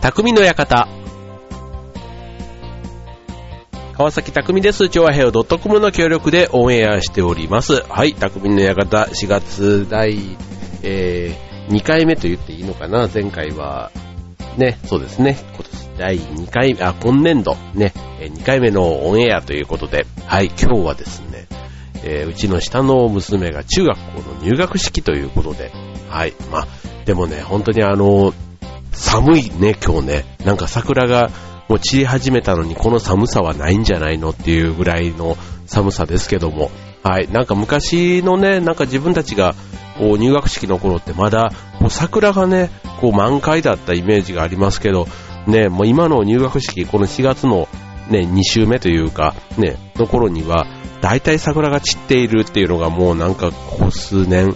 匠の館。川崎匠です。調和平和 .com の協力でオンエアしております。はい、匠の館4月第、えー、2回目と言っていいのかな前回は、ね、そうですね、今年第2回目、あ、今年度、ね、2回目のオンエアということで、はい、今日はですね、えー、うちの下の娘が中学校の入学式ということで、はい、まあ、でもね、本当にあの、寒いね、今日ね、なんか桜がもう散り始めたのにこの寒さはないんじゃないのっていうぐらいの寒さですけども、はい、なんか昔のね、なんか自分たちがこう入学式の頃ってまだこう桜がね、こう満開だったイメージがありますけど、ね、もう今の入学式、この4月のね、2週目というか、ね、の頃には、大体桜が散っているっていうのがもうなんかここ数年、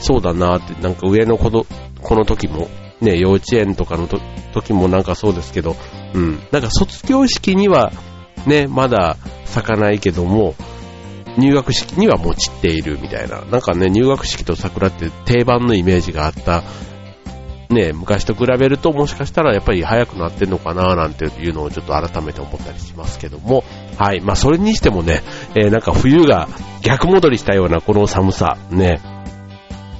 そうだなって、なんか上の子の、この時も、ね、幼稚園とかのと時もなんかそうですけど、うん、なんか卒業式にはね、まだ咲かないけども、入学式にはもう散っているみたいな。なんかね、入学式と桜って定番のイメージがあった。ね、昔と比べるともしかしたらやっぱり早くなってんのかななんていうのをちょっと改めて思ったりしますけども、はい。まあそれにしてもね、えー、なんか冬が逆戻りしたようなこの寒さ、ね、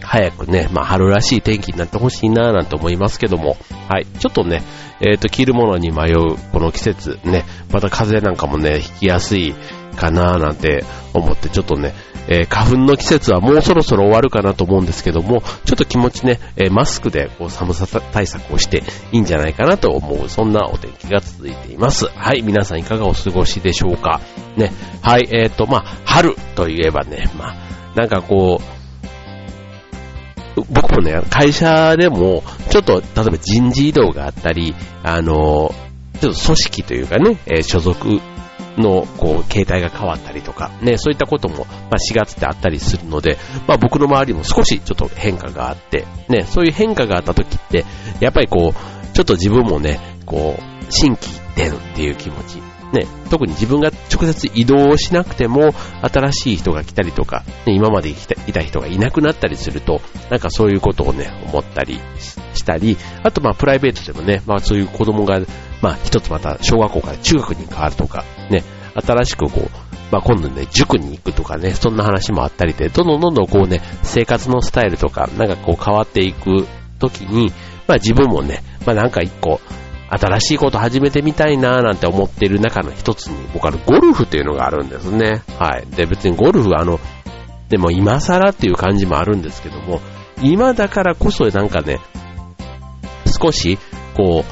早くね、まあ春らしい天気になってほしいなぁなんて思いますけども、はい。ちょっとね、えっ、ー、と、着るものに迷うこの季節、ね、また風邪なんかもね、引きやすいかなぁなんて思って、ちょっとね、えー、花粉の季節はもうそろそろ終わるかなと思うんですけども、ちょっと気持ちね、えー、マスクでこう寒さ対策をしていいんじゃないかなと思う、そんなお天気が続いています。はい、皆さんいかがお過ごしでしょうか。ね、はい、えっ、ー、と、まあ、春といえばね、まあ、なんかこう、僕もね、会社でも、ちょっと、例えば人事異動があったり、あの、ちょっと組織というかね、えー、所属の、こう、形態が変わったりとか、ね、そういったことも、まあ、4月ってあったりするので、まあ、僕の周りも少しちょっと変化があって、ね、そういう変化があった時って、やっぱりこう、ちょっと自分もね、こう、心機一転っていう気持ち、ね、特に自分が直接移動しなくても、新しい人が来たりとか、ね、今までいた人がいなくなったりすると、なんかそういうことをね、思ったりしたり、あとまあプライベートでもね、まあそういう子供が、まあ一つまた小学校から中学に変わるとか、ね、新しくこう、まあ今度ね、塾に行くとかね、そんな話もあったりで、どんどんどんどんこうね、生活のスタイルとか、なんかこう変わっていく時に、まあ自分もね、まあなんか一個、新しいこと始めてみたいなーなんて思っている中の一つに、僕はゴルフというのがあるんですね。はい。で、別にゴルフはあの、でも今更っていう感じもあるんですけども、今だからこそなんかね、少し、こ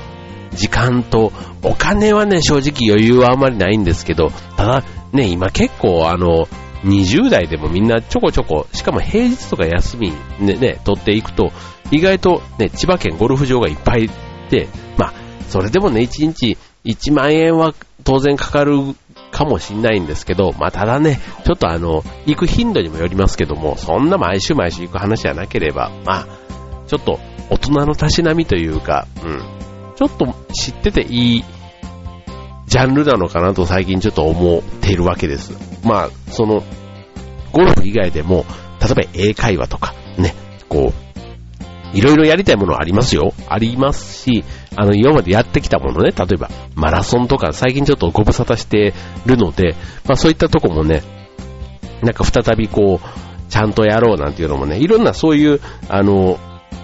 う、時間と、お金はね、正直余裕はあまりないんですけど、ただ、ね、今結構あの、20代でもみんなちょこちょこ、しかも平日とか休みね、ね、取っていくと、意外とね、千葉県ゴルフ場がいっぱいで、まあ、それでもね、1日1万円は当然かかるかもしんないんですけど、まあただね、ちょっとあの、行く頻度にもよりますけども、そんな毎週毎週行く話じゃなければ、まあ、ちょっと大人のたしなみというか、うん、ちょっと知ってていいジャンルなのかなと最近ちょっと思っているわけです。まあ、その、ゴルフ以外でも、例えば英会話とか、ね、こう、いろいろやりたいものありますよ。ありますし、あの、今までやってきたものね、例えばマラソンとか最近ちょっとご無沙汰してるので、まあそういったとこもね、なんか再びこう、ちゃんとやろうなんていうのもね、いろんなそういう、あの、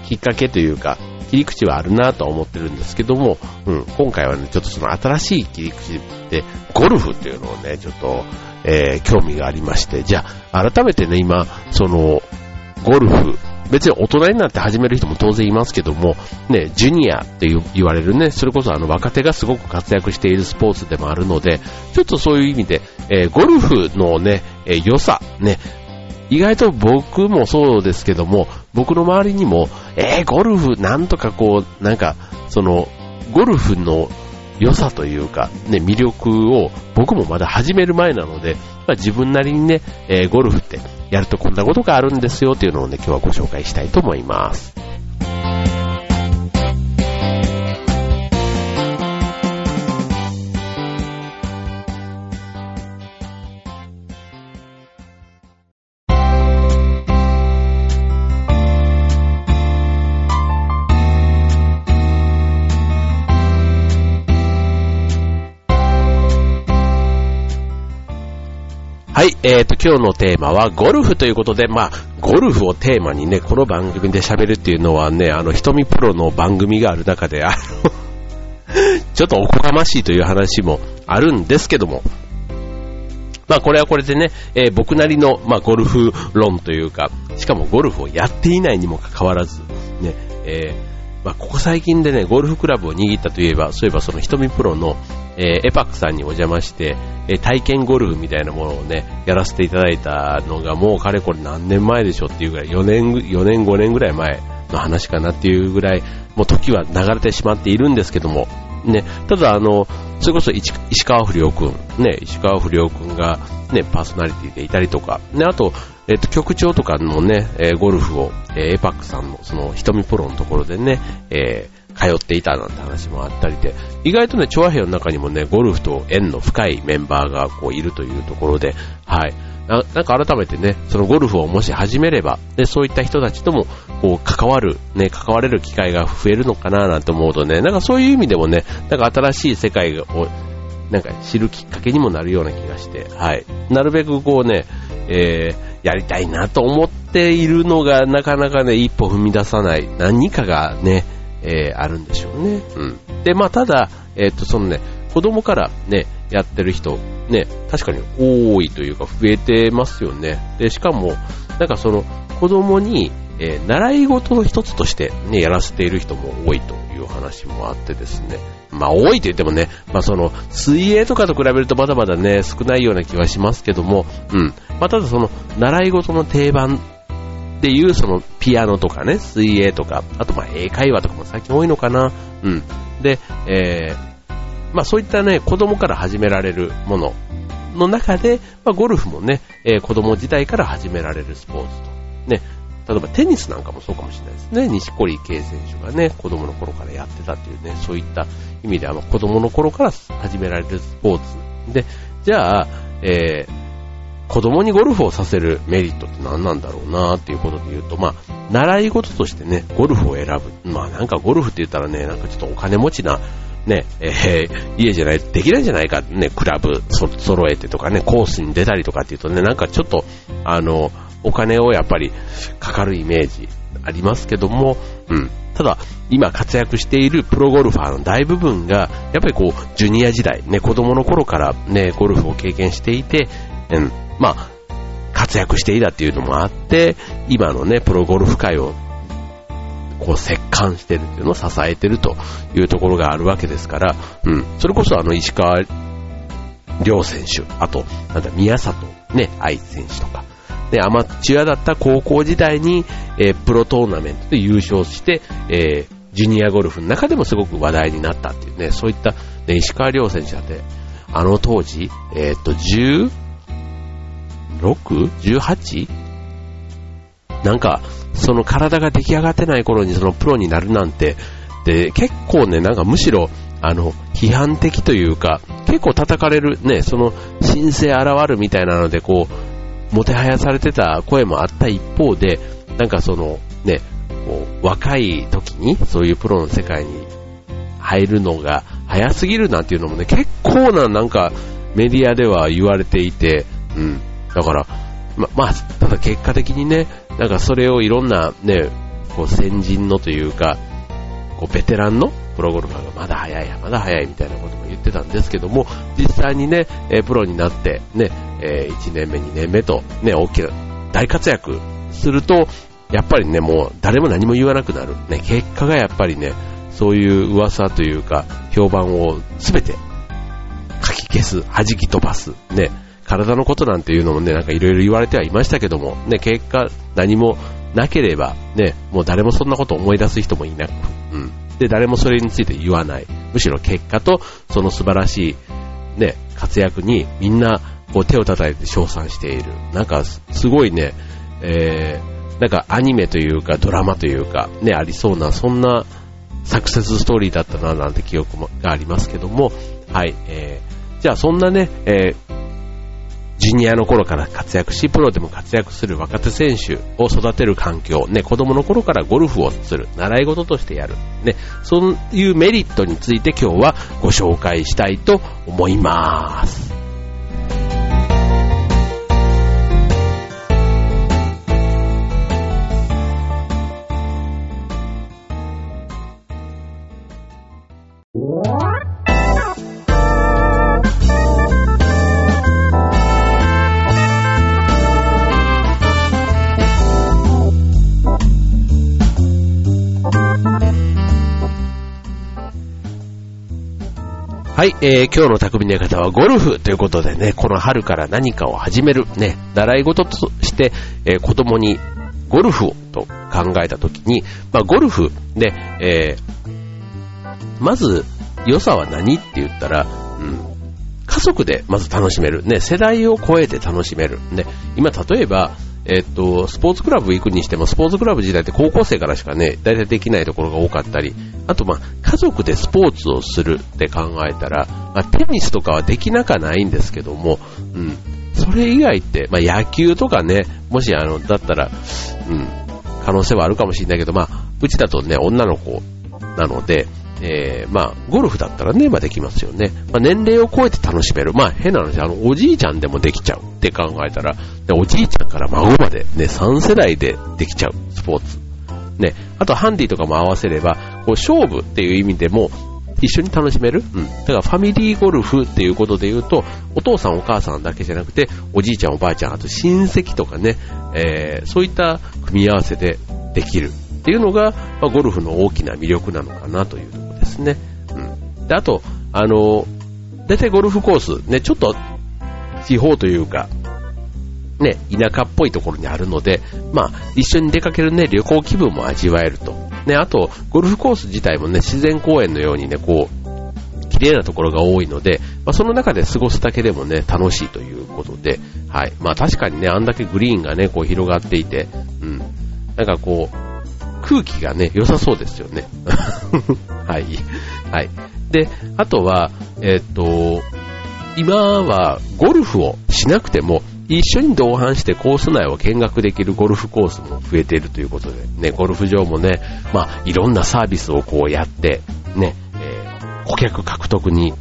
きっかけというか、切り口はあるなとは思ってるんですけども、うん、今回はね、ちょっとその新しい切り口で、ゴルフっていうのをね、ちょっと、えー、興味がありまして、じゃあ、改めてね、今、その、ゴルフ、別に大人になって始める人も当然いますけども、ね、ジュニアって言われるね、それこそあの若手がすごく活躍しているスポーツでもあるので、ちょっとそういう意味で、えー、ゴルフのね、えー、良さ、ね、意外と僕もそうですけども、僕の周りにも、えー、ゴルフ、なんとかこう、なんか、その、ゴルフの良さというか、ね、魅力を僕もまだ始める前なので、ぱ、自分なりにね、えー、ゴルフってやるとこんなことがあるんですよというのをね、今日はご紹介したいと思います。今日のテーマはゴルフということで、まあ、ゴルフをテーマにね、この番組で喋るっていうのはね、あの、瞳プロの番組がある中で、あの ちょっとおこがましいという話もあるんですけども、まあこれはこれでね、えー、僕なりの、まあゴルフ論というか、しかもゴルフをやっていないにもかかわらず、ね、えー、まあここ最近でね、ゴルフクラブを握ったといえば、そういえばその瞳プロの、えー、エパックさんにお邪魔して、えー、体験ゴルフみたいなものをね、やらせていただいたのがもうかれこれ何年前でしょっていうぐらい、4年、4年5年ぐらい前の話かなっていうぐらい、もう時は流れてしまっているんですけども、ね、ただあの、それこそ石川不良くん、ね、石川不良くんがね、パーソナリティでいたりとか、ね、あと、えっ、と、局長とかもね、えー、ゴルフを、えー、エパックさんの、その、瞳プロのところでね、えー、通っていたなんて話もあったりで、意外とね、調和兵の中にもね、ゴルフと縁の深いメンバーがこういるというところで、はい。ななんか改めてね、そのゴルフをもし始めれば、でそういった人たちともこう関わる、ね、関われる機会が増えるのかななんて思うとね、なんかそういう意味でもね、なんか新しい世界をなんか知るきっかけにもなるような気がして、はい。なるべくこうね、えー、やりたいなと思っているのがなかなかね、一歩踏み出さない何かがね、えー、あるんでしょうね。うん。で、まあ、ただ、えっ、ー、と、そのね、子供からね、やってる人、ね、確かに多いというか増えてますよね。で、しかも、なんかその、子供に、えー、習い事の一つとしてね、やらせている人も多いと話もあってですね。まあ多いと言ってもね、まあその、水泳とかと比べるとまだまだね、少ないような気はしますけども、うん。まあただその、習い事の定番っていう、その、ピアノとかね、水泳とか、あとまあ英会話とかも最近多いのかな。うん。で、えー、まあそういったね、子供から始められるものの中で、まあゴルフもね、えー、子供自体から始められるスポーツと。ね、例えばテニスなんかもそうかもしれないですね。西堀圭選手がね、子供の頃からやってたっていうね、そういった意味では、子供の頃から始められるスポーツ。で、じゃあ、えー、子供にゴルフをさせるメリットって何なんだろうなっていうことで言うと、まあ、習い事としてね、ゴルフを選ぶ。まあなんかゴルフって言ったらね、なんかちょっとお金持ちな、ね、えー、家じゃない、できないんじゃないかね、クラブそ揃えてとかね、コースに出たりとかっていうとね、なんかちょっと、あの、お金をやっぱりかかるイメージありますけども、うん。ただ、今活躍しているプロゴルファーの大部分が、やっぱりこう、ジュニア時代、ね、子供の頃からね、ゴルフを経験していて、うん、まあ、活躍していたっていうのもあって、今のね、プロゴルフ界を、こう、折感してるっていうのを支えてるというところがあるわけですから、うん、それこそあの、石川亮選手、あと、なんだ、宮里ね、愛選手とか、で、アマチュアだった高校時代に、えー、プロトーナメントで優勝して、えー、ジュニアゴルフの中でもすごく話題になったっていうね、そういった、ね、石川亮選手だって、あの当時、えー、っと、16?18? なんか、その体が出来上がってない頃にそのプロになるなんて、で、結構ね、なんかむしろ、あの、批判的というか、結構叩かれる、ね、その、神聖現るみたいなので、こう、もてはやされてた声もあった一方で、なんかその、ね、こう若い時にそういうプロの世界に入るのが早すぎるなんていうのもね、結構ななんかメディアでは言われていて、うん。だから、ま、まあ、ただ結果的にね、なんかそれをいろんなね、こう先人のというか、こうベテランのプロゴルファーがまだ早いや、まだ早いみたいなことも言ってたんですけども、実際にね、えプロになって、ね、え1年目、2年目と、ね、大きな大活躍すると、やっぱりね、もう誰も何も言わなくなる。ね、結果がやっぱりね、そういう噂というか、評判をすべて書き消す、弾き飛ばす、ね、体のことなんていうのもね、なんかいろいろ言われてはいましたけども、ね、結果何もなければ、ね、もう誰もそんなこと思い出す人もいなく、うん。で、誰もそれについて言わない。むしろ結果と、その素晴らしい、ね、活躍にみんな、こう手を叩いて称賛している。なんか、すごいね、えー、なんかアニメというかドラマというか、ね、ありそうな、そんなサクセスストーリーだったな、なんて記憶がありますけども、はい、えー、じゃあそんなね、えー、ジュニアの頃から活躍し、プロでも活躍する若手選手を育てる環境、ね、子供の頃からゴルフをする、習い事としてやる、ね、そういうメリットについて今日はご紹介したいと思います。はい、えー、今日の匠の方はゴルフということでね、この春から何かを始める、ね、習い事として、えー、子供にゴルフをと考えたときに、まあ、ゴルフで、えー、まず良さは何って言ったら、うん、家族でまず楽しめる。ね、世代を超えて楽しめる。ね、今例えば、えっと、スポーツクラブ行くにしても、スポーツクラブ時代って高校生からしかね、大体できないところが多かったり、あとまあ、家族でスポーツをするって考えたら、まあ、テニスとかはできなかないんですけども、うん、それ以外って、まあ野球とかね、もしあの、だったら、うん、可能性はあるかもしれないけど、まあ、うちだとね、女の子なので、えー、まあ、ゴルフだったらね、まあできますよね。まあ、年齢を超えて楽しめる。まあ、変な話、あの、おじいちゃんでもできちゃうって考えたら、おじいちゃんから孫までね、3世代でできちゃう、スポーツ。ね、あとハンディとかも合わせれば、こう、勝負っていう意味でも、一緒に楽しめるうん。だからファミリーゴルフっていうことで言うと、お父さんお母さんだけじゃなくて、おじいちゃんおばあちゃん、あと親戚とかね、えー、そういった組み合わせでできるっていうのが、まあ、ゴルフの大きな魅力なのかなというとですね。うん。で、あと、あの、大体ゴルフコース、ね、ちょっと地方というか、ね、田舎っぽいところにあるので、まあ、一緒に出かけるね、旅行気分も味わえると。ね、あと、ゴルフコース自体もね、自然公園のようにね、こう、綺麗なところが多いので、まあ、その中で過ごすだけでもね、楽しいということで、はい。まあ確かにね、あんだけグリーンがね、こう広がっていて、うん。なんかこう、空気がね、良さそうですよね。はい。はい。で、あとは、えっ、と、今はゴルフをしなくても、一緒に同伴してコース内を見学できるゴルフコースも増えているということで、ね、ゴルフ場もね、まあ、いろんなサービスをこうやって、ね、えー、顧客獲得に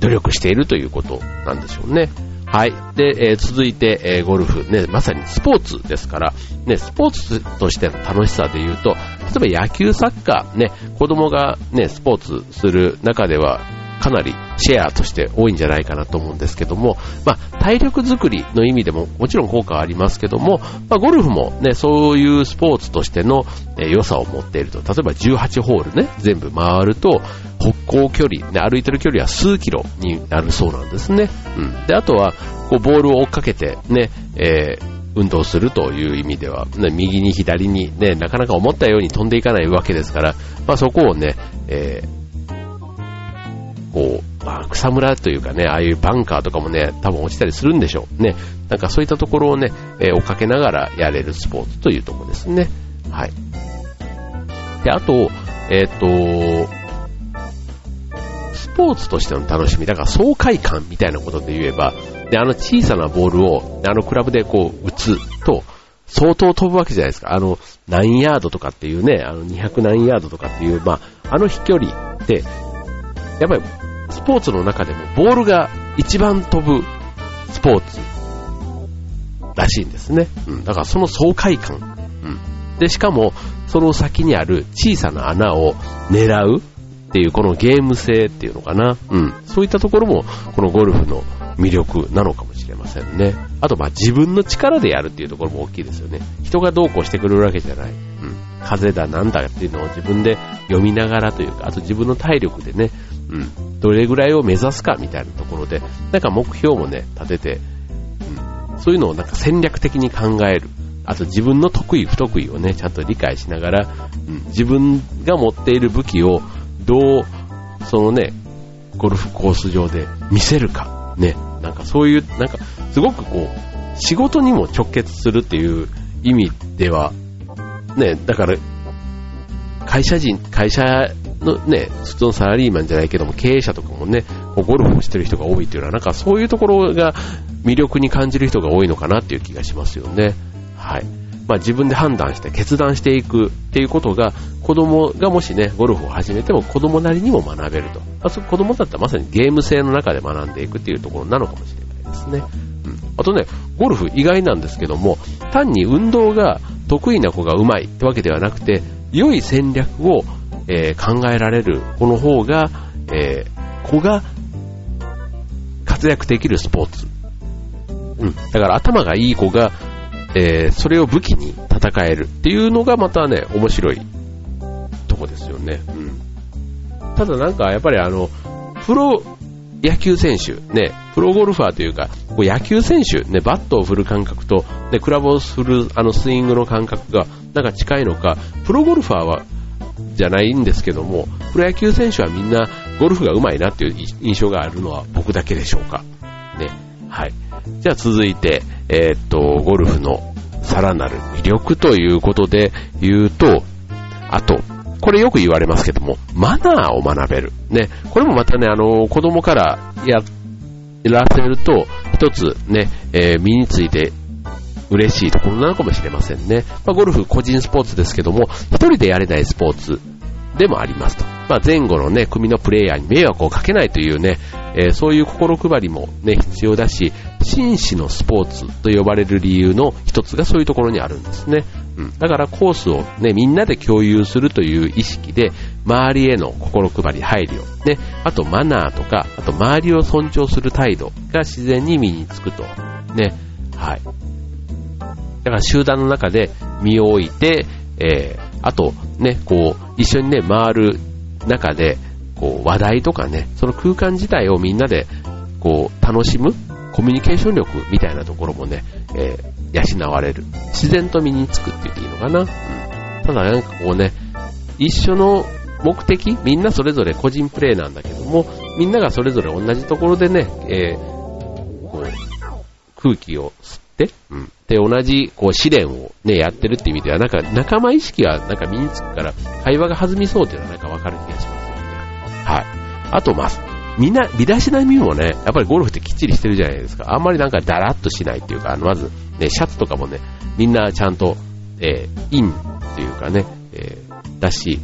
努力しているということなんでしょうね。はい。で、えー、続いて、えー、ゴルフ。ね、まさにスポーツですから、ね、スポーツとしての楽しさで言うと、例えば野球、サッカー、ね、子供がね、スポーツする中では、かなりシェアとして多いんじゃないかなと思うんですけども、まあ、体力づくりの意味でももちろん効果はありますけども、まあ、ゴルフもね、そういうスポーツとしての、良さを持っていると。例えば18ホールね、全部回ると、歩行距離、ね、歩いてる距離は数キロになるそうなんですね。うん。で、あとは、こう、ボールを追っかけて、ね、えー、運動するという意味では、ね、右に左にね、なかなか思ったように飛んでいかないわけですから、まあそこをね、えー、こう、まあ草むらというかね、ああいうバンカーとかもね、多分落ちたりするんでしょう。ね。なんかそういったところをね、え、追っかけながらやれるスポーツというところですね。はい。で、あと、えっ、ー、と、ポーツとしての楽しみ、だから爽快感みたいなことで言えば、で、あの小さなボールを、あのクラブでこう打つと、相当飛ぶわけじゃないですか。あの、何ヤードとかっていうね、あの200何ヤードとかっていう、まあ、あの飛距離って、やっぱりスポーツの中でもボールが一番飛ぶスポーツらしいんですね。うん。だからその爽快感。うん。で、しかも、その先にある小さな穴を狙う。っていうこのゲーム性っていうのかな。うん。そういったところも、このゴルフの魅力なのかもしれませんね。あと、まあ自分の力でやるっていうところも大きいですよね。人がどうこうしてくれるわけじゃない。うん。風だなんだっていうのを自分で読みながらというか、あと自分の体力でね、うん。どれぐらいを目指すかみたいなところで、なんか目標もね、立てて、うん。そういうのをなんか戦略的に考える。あと自分の得意不得意をね、ちゃんと理解しながら、うん、自分が持っている武器をどう、そのね、ゴルフコース上で見せるか、ね、なんかそういう、なんか、すごくこう、仕事にも直結するっていう意味では、ね、だから、会社人、会社のね、普通のサラリーマンじゃないけども、経営者とかもね、ゴルフをしてる人が多いっていうのは、なんかそういうところが魅力に感じる人が多いのかなっていう気がしますよね。はい。まあ、自分で判断して決断していくっていうことが子供がもしね、ゴルフを始めても子供なりにも学べると。あそ子供だったらまさにゲーム性の中で学んでいくっていうところなのかもしれないですね。うん。あとね、ゴルフ意外なんですけども、単に運動が得意な子が上手いってわけではなくて、良い戦略を、えー、考えられる子の方が、えー、子が活躍できるスポーツ。うん。だから頭がいい子がえー、それを武器に戦えるっていうのがまたね、面白いとこですよね。うん。ただなんかやっぱりあの、プロ野球選手、ね、プロゴルファーというか、こう野球選手、ね、バットを振る感覚と、ね、クラブを振るあのスイングの感覚がなんか近いのか、プロゴルファーはじゃないんですけども、プロ野球選手はみんなゴルフが上手いなっていう印象があるのは僕だけでしょうか。ね。はい。じゃあ続いて、えー、っと、ゴルフのさらなる魅力ということで言うと、あと、これよく言われますけども、マナーを学べる。ね。これもまたね、あの、子供からやらせると、一つね、えー、身について嬉しいところなのかもしれませんね。まあ、ゴルフ個人スポーツですけども、一人でやれないスポーツでもありますと。まあ、前後のね、組のプレイヤーに迷惑をかけないというね、えー、そういう心配りもね、必要だし、紳士のスポーツと呼ばれる理由の一つがそういうところにあるんですね。うん。だからコースをね、みんなで共有するという意識で、周りへの心配り、配慮、ね、あとマナーとか、あと周りを尊重する態度が自然に身につくと。ね、はい。だから集団の中で身を置いて、えー、あとね、こう、一緒にね、回る中で、こう、話題とかね、その空間自体をみんなで、こう、楽しむコミュニケーション力みたいなところもね、えー、養われる。自然と身につくって言っていいのかな。うん。ただなんかこうね、一緒の目的みんなそれぞれ個人プレイなんだけども、みんながそれぞれ同じところでね、えー、こう、空気を吸って、うん。で、同じ、こう、試練をね、やってるって意味では、なんか、仲間意識は、なんか身につくから、会話が弾みそうっていうのはなんかわかる気がしますよね。はい。あと、まあ、みんな、身だしなみもね、やっぱりゴルフってきっちりしてるじゃないですか。あんまりなんかだらっとしないっていうか、あの、まず、ね、シャツとかもね、みんなちゃんと、えー、インっていうかね、えー、だし、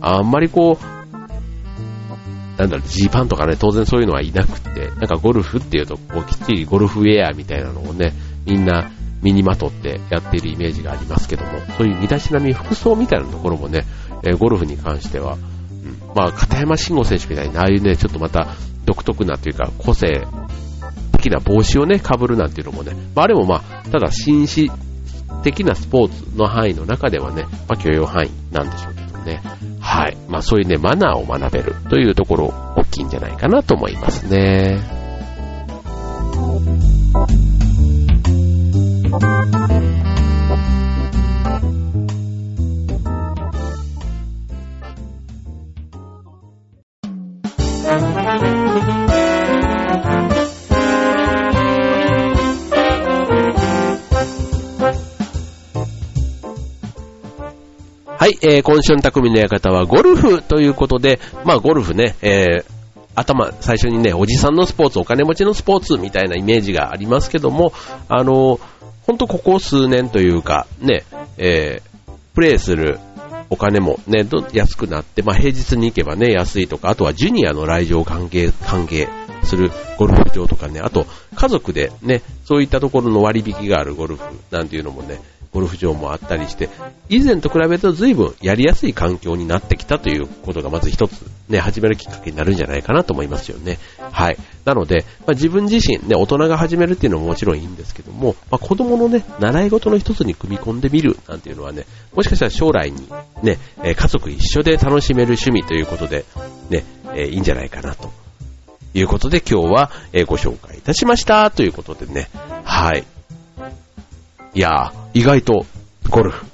あんまりこう、なんだろう、ジーパンとかね、当然そういうのはいなくて、なんかゴルフっていうと、こう、きっちりゴルフウェアみたいなのをね、みんな身にまとってやっているイメージがありますけども、そういう身だしなみ、服装みたいなところもね、えー、ゴルフに関しては、うん、まあ、片山慎吾選手みたいに、ああいうね、ちょっとまた独特なというか、個性的な帽子をね、被るなんていうのもね、まあ、あれもまあ、ただ紳士的なスポーツの範囲の中ではね、まあ、許容範囲なんでしょうけどね。はい。まあ、そういうね、マナーを学べるというところ、大きいんじゃないかなと思いますね。い、えー、今週の匠の館はゴルフということで、まあゴルフね、えー、頭、最初にね、おじさんのスポーツ、お金持ちのスポーツみたいなイメージがありますけども、あの、ほんとここ数年というか、ね、えー、プレイするお金もね、安くなって、まあ平日に行けばね、安いとか、あとはジュニアの来場関係、関係するゴルフ場とかね、あと家族でね、そういったところの割引があるゴルフなんていうのもね、ゴルフ場もあったりして、以前と比べると随分やりやすい環境になってきたということがまず一つね、始めるきっかけになるんじゃないかなと思いますよね。はい。なので、まあ、自分自身ね、大人が始めるっていうのももちろんいいんですけども、まあ、子供のね、習い事の一つに組み込んでみるなんていうのはね、もしかしたら将来にね、家族一緒で楽しめる趣味ということで、ね、いいんじゃないかなと。いうことで今日は、ご紹介いたしましたということでね、はい。いやー、意外とゴルフ。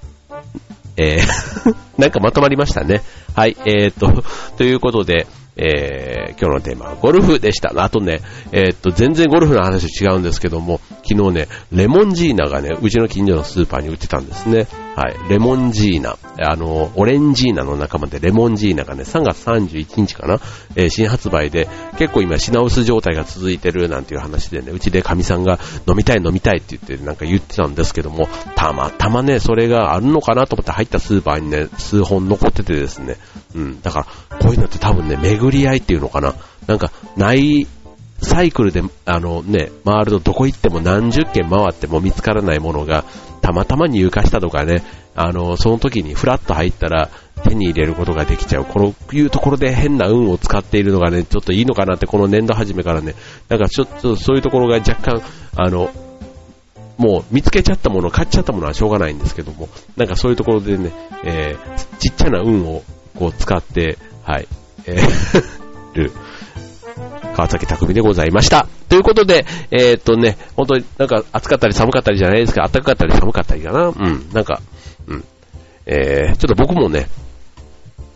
えー なんかまとまりましたね。はい、えーと、ということで、えー、今日のテーマはゴルフでした。あとね、えー、っと、全然ゴルフの話違うんですけども、昨日ね、レモンジーナがね、うちの近所のスーパーに売ってたんですね。はい、レモンジーナ。あの、オレンジーナの仲間でレモンジーナがね、3月31日かな、えー、新発売で、結構今品薄状態が続いてるなんていう話でね、うちで神さんが飲みたい飲みたいって言ってなんか言ってたんですけども、たまたまね、それがあるのかなと思って入ったスーパーにね、数本残っててですね、うん、だから、こういうのって多分ね、巡り合いっていうのかな。なんか、ない、サイクルで、あのね、回るとどこ行っても何十件回っても見つからないものが、たまたま入荷したとかね、あの、その時にフラッと入ったら手に入れることができちゃう。このいうところで変な運を使っているのがね、ちょっといいのかなって、この年度始めからね、なんかちょっとそういうところが若干、あの、もう見つけちゃったもの、買っちゃったものはしょうがないんですけども、なんかそういうところでね、えー、ちっちゃな運をこう使って、はい、えーる川崎匠でございました。ということで、えー、っとね、本当になんか暑かったり寒かったりじゃないですか、暖かかったり寒かったりかな。うん、なんか、うん。えー、ちょっと僕もね、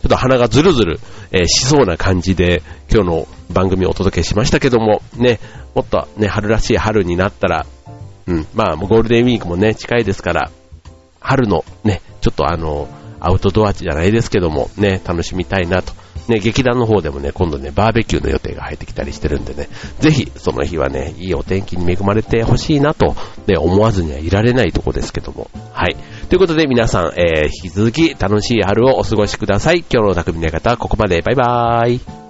ちょっと鼻がズルズル、しそうな感じで、今日の番組をお届けしましたけども、ね、もっとね、春らしい春になったら、うん、まあ、ゴールデンウィークもね、近いですから、春のね、ちょっとあの、アウトドアじゃないですけども、ね、楽しみたいなと。ね、劇団の方でもね、今度ね、バーベキューの予定が入ってきたりしてるんでね、ぜひその日はね、いいお天気に恵まれてほしいなと、ね、思わずにはいられないとこですけども。はい。ということで皆さん、えー、引き続き楽しい春をお過ごしください。今日の匠の方はここまで。バイバーイ。